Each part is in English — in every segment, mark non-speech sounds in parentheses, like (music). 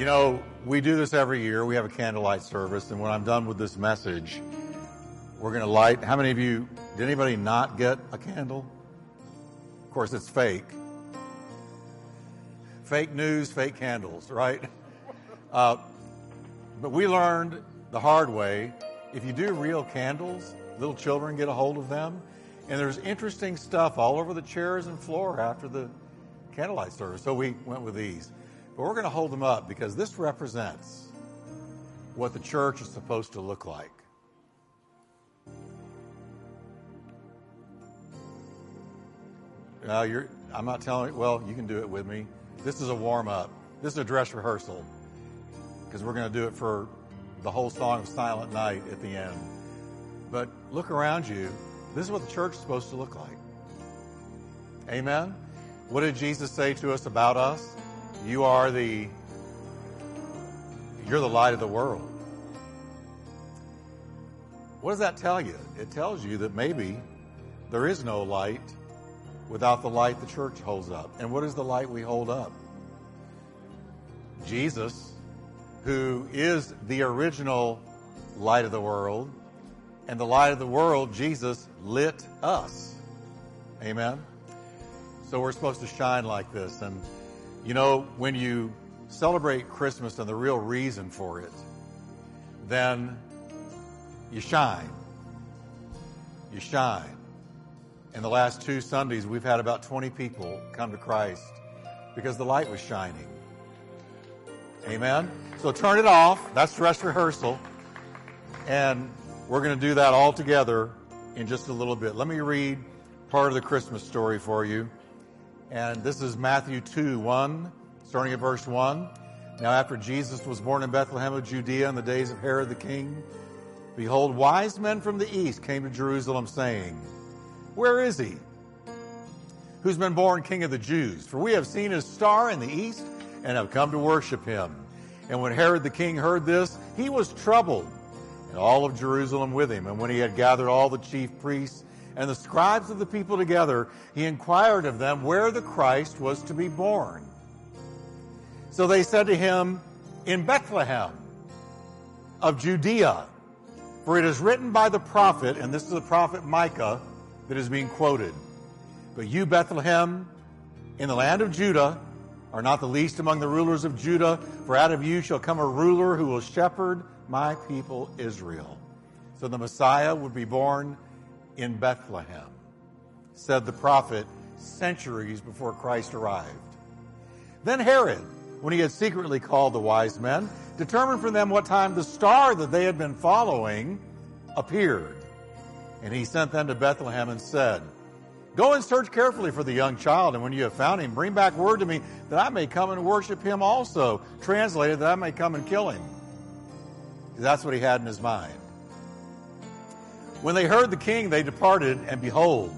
You know, we do this every year. We have a candlelight service, and when I'm done with this message, we're going to light. How many of you, did anybody not get a candle? Of course, it's fake. Fake news, fake candles, right? (laughs) Uh, but we learned the hard way if you do real candles, little children get a hold of them. And there's interesting stuff all over the chairs and floor after the candlelight service. So we went with these. But we're going to hold them up because this represents what the church is supposed to look like. Now you're, I'm not telling you, well, you can do it with me. This is a warm up. This is a dress rehearsal because we're going to do it for the whole song of Silent Night at the end. But look around you. This is what the church is supposed to look like. Amen? What did Jesus say to us about us? You are the you're the light of the world. What does that tell you? It tells you that maybe there is no light without the light the church holds up. And what is the light we hold up? Jesus, who is the original light of the world, and the light of the world, Jesus, lit us. Amen? So we're supposed to shine like this. And, you know, when you celebrate Christmas and the real reason for it, then you shine. You shine. In the last two Sundays, we've had about 20 people come to Christ because the light was shining. Amen? So turn it off. That's dress rehearsal. And we're going to do that all together in just a little bit. Let me read part of the Christmas story for you. And this is Matthew 2 1, starting at verse 1. Now, after Jesus was born in Bethlehem of Judea in the days of Herod the king, behold, wise men from the east came to Jerusalem, saying, Where is he? Who's been born king of the Jews? For we have seen his star in the east and have come to worship him. And when Herod the king heard this, he was troubled and all of Jerusalem with him. And when he had gathered all the chief priests and the scribes of the people together, he inquired of them where the Christ was to be born. So they said to him, In Bethlehem of Judea. For it is written by the prophet, and this is the prophet Micah that is being quoted. But you, Bethlehem, in the land of Judah, are not the least among the rulers of Judah, for out of you shall come a ruler who will shepherd my people Israel. So the Messiah would be born in Bethlehem, said the prophet centuries before Christ arrived. Then Herod, when he had secretly called the wise men, determined from them what time the star that they had been following appeared. And he sent them to Bethlehem and said, Go and search carefully for the young child, and when you have found him, bring back word to me that I may come and worship him also. Translated, that I may come and kill him. That's what he had in his mind. When they heard the king, they departed, and behold,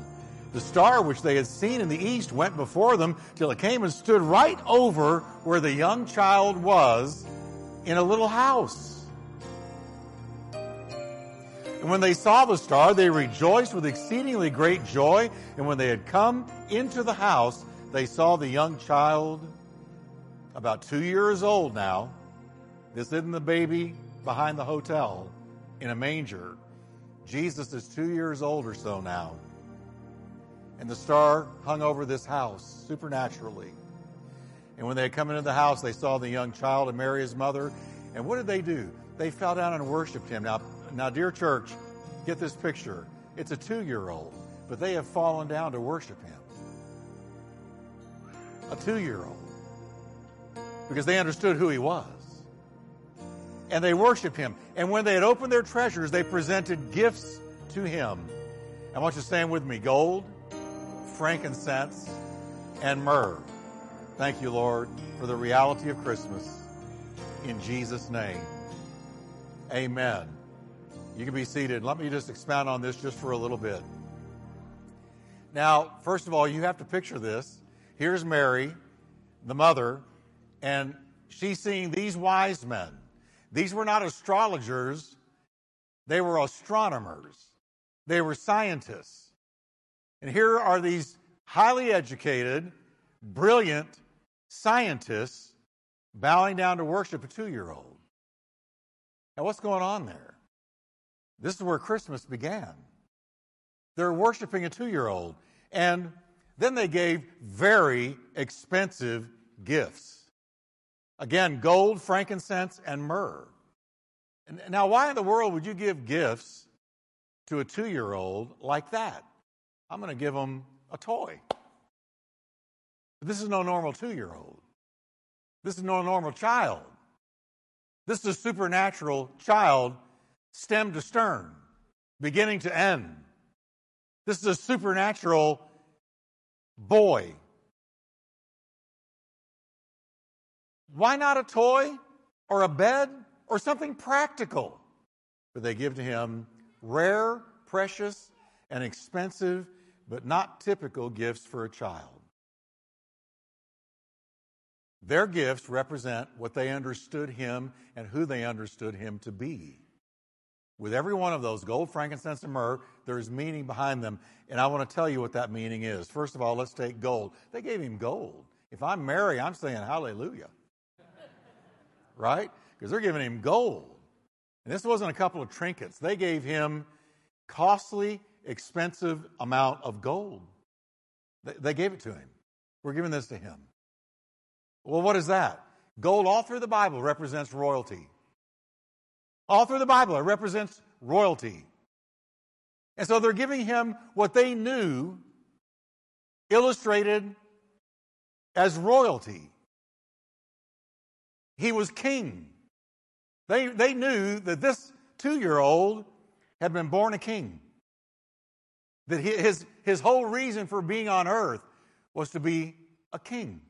the star which they had seen in the east went before them till it came and stood right over where the young child was in a little house. And when they saw the star, they rejoiced with exceedingly great joy. And when they had come into the house, they saw the young child, about two years old now. This isn't the baby behind the hotel in a manger. Jesus is two years old or so now. And the star hung over this house supernaturally. And when they had come into the house, they saw the young child and Mary, his mother. And what did they do? They fell down and worshiped him. Now, now, dear church, get this picture. It's a two year old, but they have fallen down to worship him. A two year old. Because they understood who he was and they worshiped him. And when they had opened their treasures, they presented gifts to him. I want you to stand with me gold, frankincense, and myrrh. Thank you, Lord, for the reality of Christmas. In Jesus' name, amen. You can be seated. Let me just expound on this just for a little bit. Now, first of all, you have to picture this. Here's Mary, the mother, and she's seeing these wise men. These were not astrologers, they were astronomers, they were scientists. And here are these highly educated, brilliant scientists bowing down to worship a two year old. Now, what's going on there? This is where Christmas began. They're worshiping a two year old. And then they gave very expensive gifts. Again, gold, frankincense, and myrrh. Now, why in the world would you give gifts to a two year old like that? I'm going to give them a toy. This is no normal two year old. This is no normal child. This is a supernatural child, stem to stern, beginning to end. This is a supernatural boy. Why not a toy or a bed or something practical? But they give to him rare, precious, and expensive, but not typical gifts for a child. Their gifts represent what they understood him and who they understood him to be. With every one of those, gold, frankincense, and myrrh, there's meaning behind them. And I want to tell you what that meaning is. First of all, let's take gold. They gave him gold. If I'm Mary, I'm saying hallelujah. Right? Because they're giving him gold. And this wasn't a couple of trinkets. They gave him costly, expensive amount of gold. They gave it to him. We're giving this to him. Well, what is that? Gold all through the Bible represents royalty. All through the Bible, it represents royalty. And so they're giving him what they knew illustrated as royalty. He was king. They, they knew that this two year old had been born a king. That his, his whole reason for being on earth was to be a king.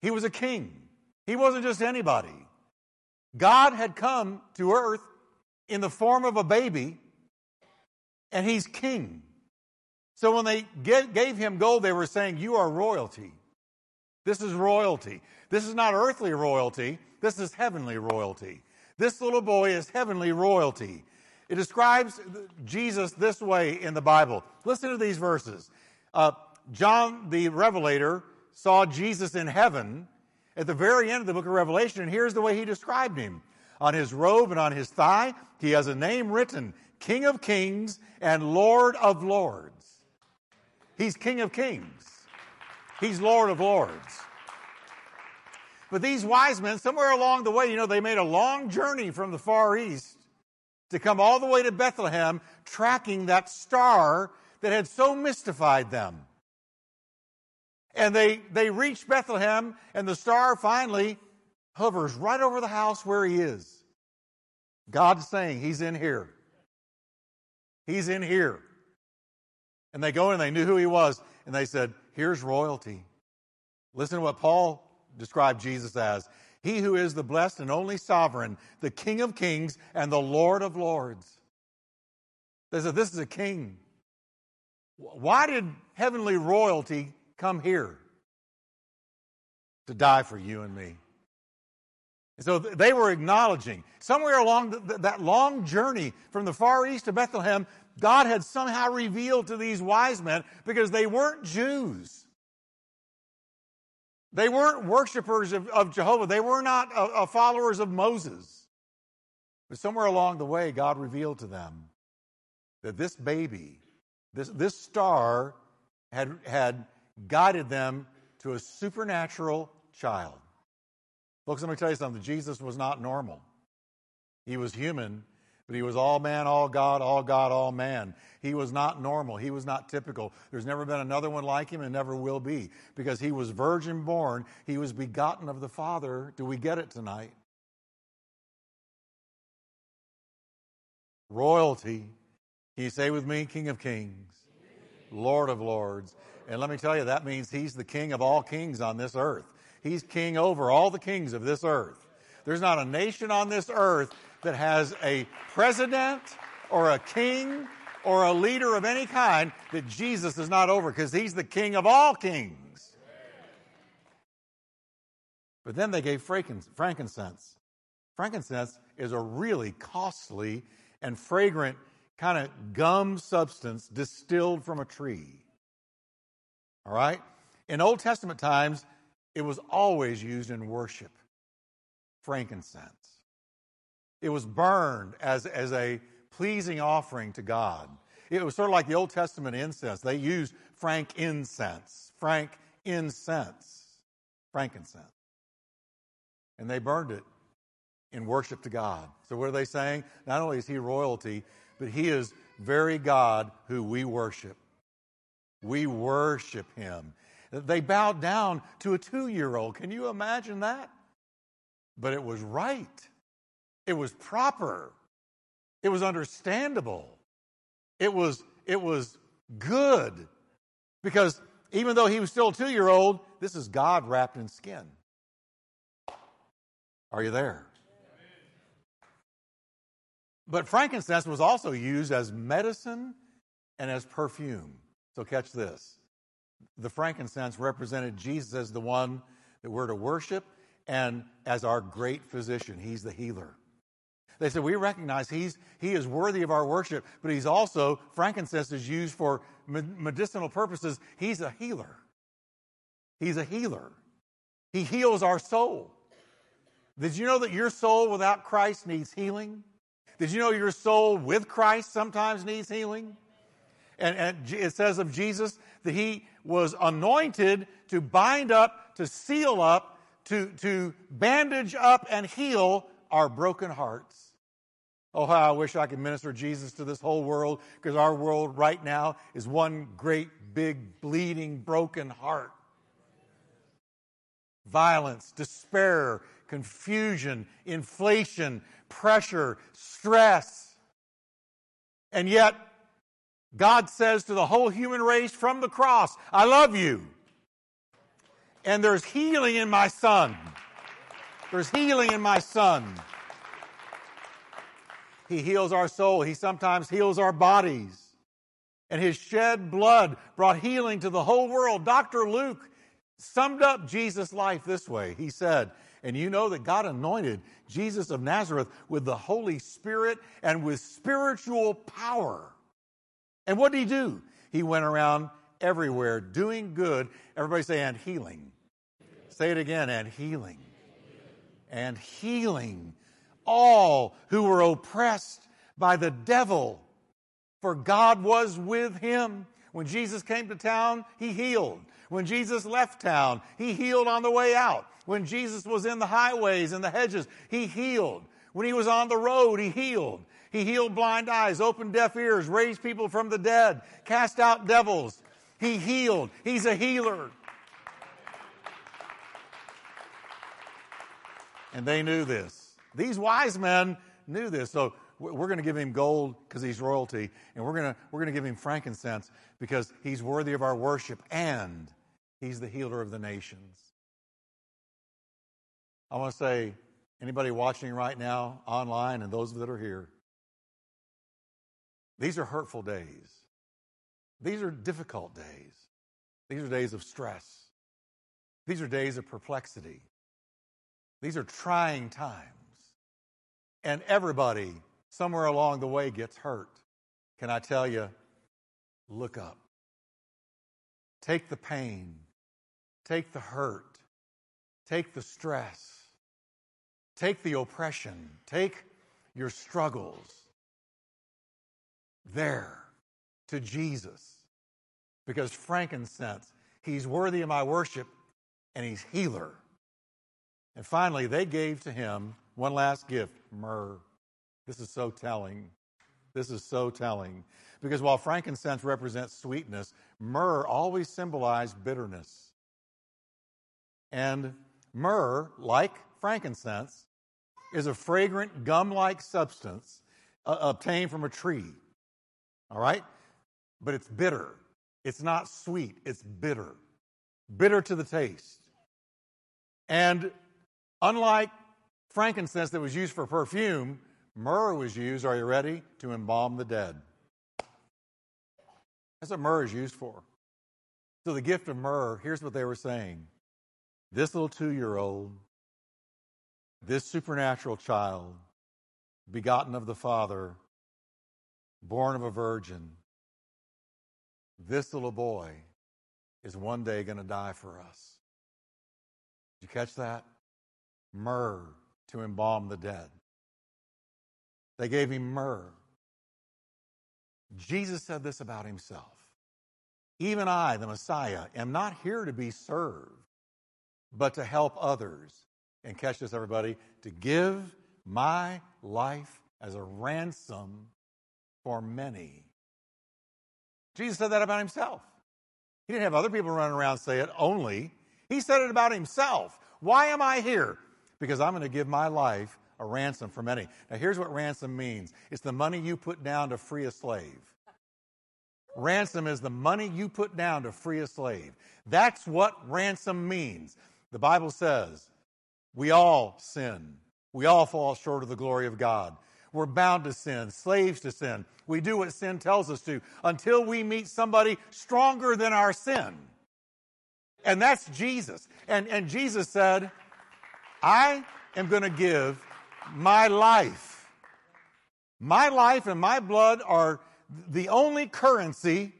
He was a king. He wasn't just anybody. God had come to earth in the form of a baby, and he's king. So when they gave him gold, they were saying, You are royalty. This is royalty. This is not earthly royalty, this is heavenly royalty. This little boy is heavenly royalty. It describes Jesus this way in the Bible. Listen to these verses. Uh, John the Revelator saw Jesus in heaven at the very end of the book of Revelation, and here's the way he described him. On his robe and on his thigh, he has a name written King of Kings and Lord of Lords. He's King of Kings, he's Lord of Lords. But these wise men, somewhere along the way, you know, they made a long journey from the Far East to come all the way to Bethlehem, tracking that star that had so mystified them. And they, they reach Bethlehem, and the star finally hovers right over the house where he is. God's saying, He's in here. He's in here. And they go and they knew who he was, and they said, Here's royalty. Listen to what Paul described Jesus as He who is the blessed and only sovereign, the King of kings, and the Lord of lords. They said, This is a king. Why did heavenly royalty come here to die for you and me. And so they were acknowledging somewhere along that long journey from the Far East to Bethlehem, God had somehow revealed to these wise men because they weren't Jews. They weren't worshipers of, of Jehovah. They were not uh, uh, followers of Moses. But somewhere along the way, God revealed to them that this baby, this, this star, had, had guided them to a supernatural child. Folks, let me tell you something. Jesus was not normal. He was human, but he was all man, all God, all God, all man. He was not normal. He was not typical. There's never been another one like him and never will be because he was virgin born. He was begotten of the Father. Do we get it tonight? Royalty. Can you say with me, King of Kings, Lord of Lords? And let me tell you, that means he's the king of all kings on this earth. He's king over all the kings of this earth. There's not a nation on this earth that has a president or a king or a leader of any kind that Jesus is not over because he's the king of all kings. But then they gave frankincense. Frankincense is a really costly and fragrant kind of gum substance distilled from a tree. All right? In Old Testament times, it was always used in worship frankincense. It was burned as, as a pleasing offering to God. It was sort of like the Old Testament incense. They used frank incense, frank incense, frankincense. And they burned it in worship to God. So what are they saying? Not only is he royalty, but he is very God who we worship. We worship him. They bowed down to a two year old. Can you imagine that? But it was right, it was proper, it was understandable, it was, it was good. Because even though he was still a two year old, this is God wrapped in skin. Are you there? But frankincense was also used as medicine and as perfume. So catch this. The frankincense represented Jesus as the one that we're to worship and as our great physician. He's the healer. They said, We recognize he's, he is worthy of our worship, but he's also, frankincense is used for medicinal purposes. He's a healer. He's a healer. He heals our soul. Did you know that your soul without Christ needs healing? Did you know your soul with Christ sometimes needs healing? And, and, it says of Jesus that he was anointed to bind up, to seal up, to, to bandage up and heal our broken hearts. Oh, how I wish I could minister Jesus to this whole world because our world right now is one great, big, bleeding, broken heart. Violence, despair, confusion, inflation, pressure, stress. And yet, God says to the whole human race from the cross, I love you. And there's healing in my son. There's healing in my son. He heals our soul. He sometimes heals our bodies. And his shed blood brought healing to the whole world. Dr. Luke summed up Jesus' life this way. He said, and you know that God anointed Jesus of Nazareth with the Holy Spirit and with spiritual power. And what did he do? He went around everywhere doing good. Everybody say, and healing. Say it again, and healing. And healing all who were oppressed by the devil, for God was with him. When Jesus came to town, he healed. When Jesus left town, he healed on the way out. When Jesus was in the highways and the hedges, he healed. When he was on the road, he healed. He healed blind eyes, opened deaf ears, raised people from the dead, cast out devils. He healed. He's a healer. And they knew this. These wise men knew this. So we're going to give him gold because he's royalty, and we're going to, we're going to give him frankincense because he's worthy of our worship, and he's the healer of the nations. I want to say, anybody watching right now online and those that are here, these are hurtful days. These are difficult days. These are days of stress. These are days of perplexity. These are trying times. And everybody, somewhere along the way, gets hurt. Can I tell you, look up. Take the pain, take the hurt, take the stress, take the oppression, take your struggles there to Jesus. Because frankincense, he's worthy of my worship and he's healer. And finally, they gave to him one last gift myrrh. This is so telling. This is so telling. Because while frankincense represents sweetness, myrrh always symbolized bitterness. And myrrh, like frankincense, is a fragrant gum like substance uh, obtained from a tree. All right? But it's bitter. It's not sweet, it's bitter. Bitter to the taste. And unlike frankincense that was used for perfume, myrrh was used, are you ready? To embalm the dead. That's what myrrh is used for. So, the gift of myrrh, here's what they were saying this little two year old, this supernatural child, begotten of the Father, born of a virgin, this little boy is one day going to die for us. Did you catch that? Myrrh to embalm the dead. They gave him myrrh. Jesus said this about himself Even I, the Messiah, am not here to be served, but to help others. And catch this, everybody, to give my life as a ransom for many. Jesus said that about himself. He didn't have other people running around say it only. He said it about himself. Why am I here? Because I'm going to give my life a ransom for many. Now, here's what ransom means it's the money you put down to free a slave. Ransom is the money you put down to free a slave. That's what ransom means. The Bible says we all sin, we all fall short of the glory of God. We're bound to sin, slaves to sin. We do what sin tells us to until we meet somebody stronger than our sin. And that's Jesus. And, and Jesus said, I am going to give my life. My life and my blood are the only currency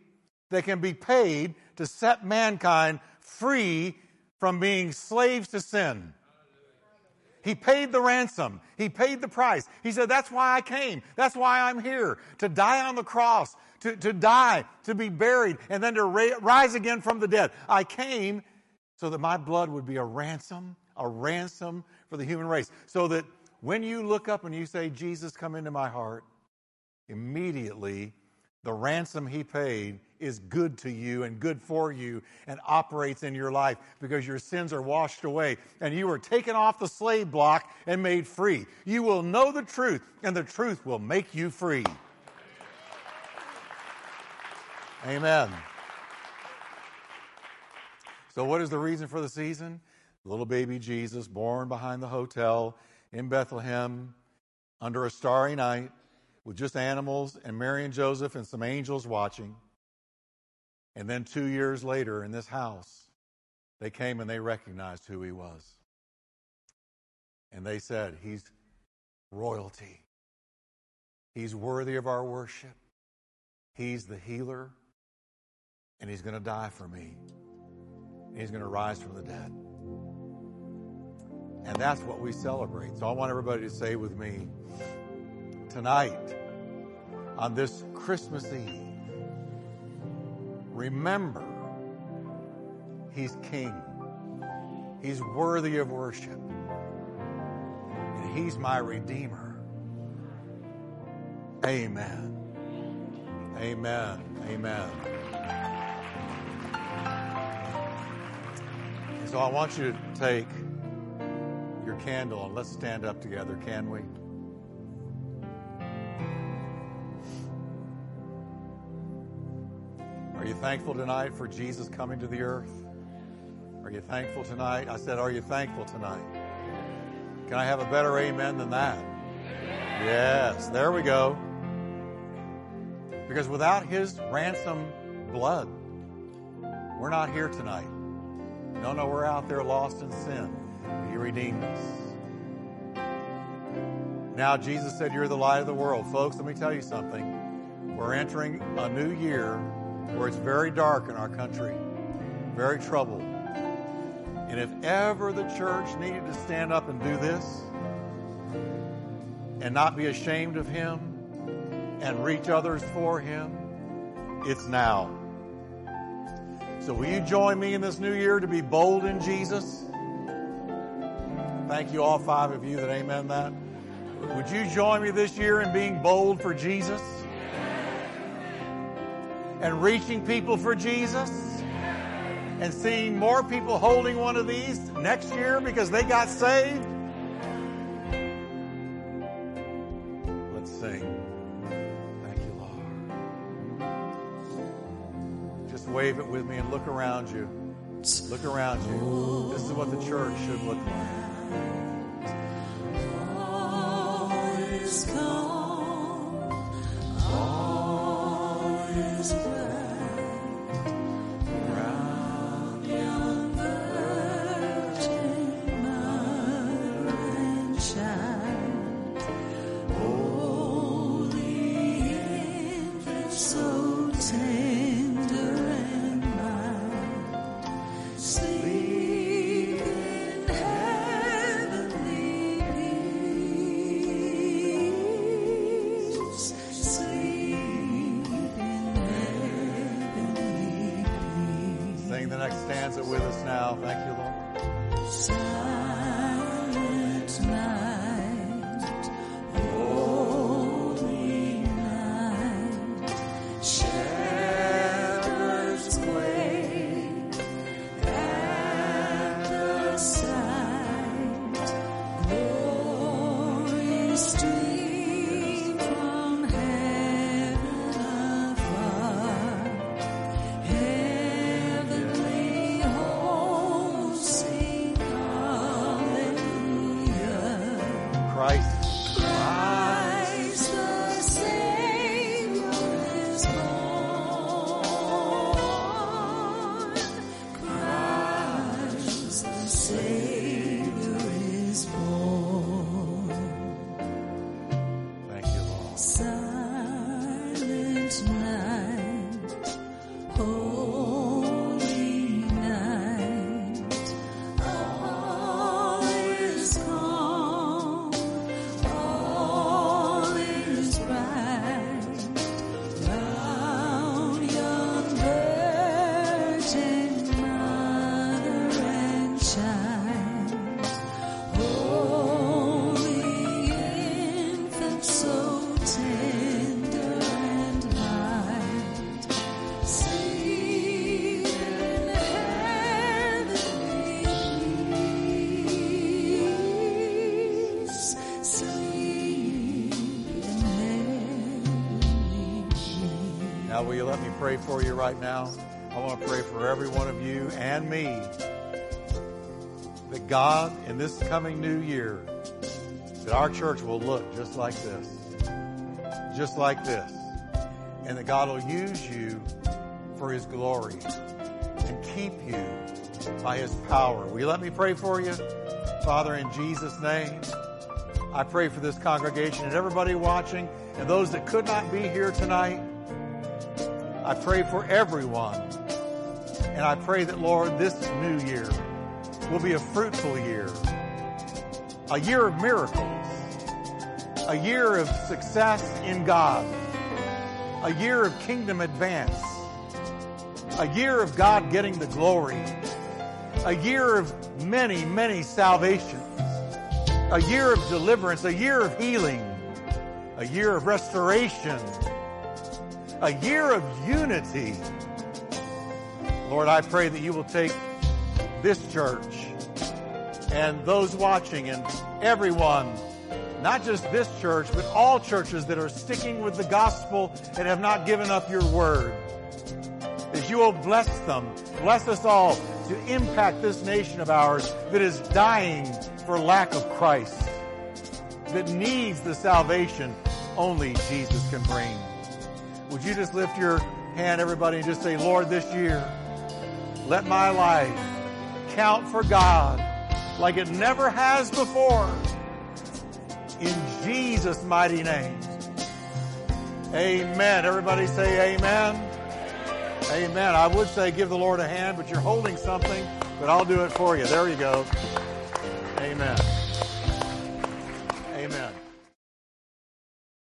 that can be paid to set mankind free from being slaves to sin. He paid the ransom. He paid the price. He said, That's why I came. That's why I'm here. To die on the cross, to, to die, to be buried, and then to ra- rise again from the dead. I came so that my blood would be a ransom, a ransom for the human race. So that when you look up and you say, Jesus, come into my heart, immediately the ransom he paid is good to you and good for you and operates in your life because your sins are washed away and you are taken off the slave block and made free. You will know the truth and the truth will make you free. Amen. So, what is the reason for the season? Little baby Jesus born behind the hotel in Bethlehem under a starry night with just animals and Mary and Joseph and some angels watching. And then two years later in this house, they came and they recognized who he was. And they said, He's royalty. He's worthy of our worship. He's the healer. And he's going to die for me. And he's going to rise from the dead. And that's what we celebrate. So I want everybody to say with me, tonight, on this Christmas Eve, remember He's King. He's worthy of worship. And He's my Redeemer. Amen. Amen. Amen. So I want you to take your candle and let's stand up together, can we? Are you thankful tonight for Jesus coming to the earth? Are you thankful tonight? I said, Are you thankful tonight? Can I have a better amen than that? Yes, there we go. Because without his ransom blood, we're not here tonight. No, no, we're out there lost in sin. Redeemed us. Now, Jesus said, You're the light of the world. Folks, let me tell you something. We're entering a new year where it's very dark in our country, very troubled. And if ever the church needed to stand up and do this and not be ashamed of Him and reach others for Him, it's now. So, will you join me in this new year to be bold in Jesus? Thank you, all five of you that amen that. Would you join me this year in being bold for Jesus? and reaching people for Jesus and seeing more people holding one of these next year because they got saved? Let's sing. Thank you, Lord. Just wave it with me and look around you. Look around you. This is what the church should look like. All is calm. With us now. Thank you, Lord. Will you let me pray for you right now? I want to pray for every one of you and me that God, in this coming new year, that our church will look just like this. Just like this. And that God will use you for His glory and keep you by His power. Will you let me pray for you? Father, in Jesus' name, I pray for this congregation and everybody watching and those that could not be here tonight. I pray for everyone. And I pray that, Lord, this new year will be a fruitful year, a year of miracles, a year of success in God, a year of kingdom advance, a year of God getting the glory, a year of many, many salvations, a year of deliverance, a year of healing, a year of restoration, a year of unity. Lord, I pray that you will take this church and those watching and everyone, not just this church, but all churches that are sticking with the gospel and have not given up your word. That you will bless them, bless us all to impact this nation of ours that is dying for lack of Christ, that needs the salvation only Jesus can bring. Would you just lift your hand, everybody, and just say, Lord, this year, let my life count for God like it never has before. In Jesus' mighty name. Amen. Everybody say amen. Amen. I would say give the Lord a hand, but you're holding something, but I'll do it for you. There you go. Amen.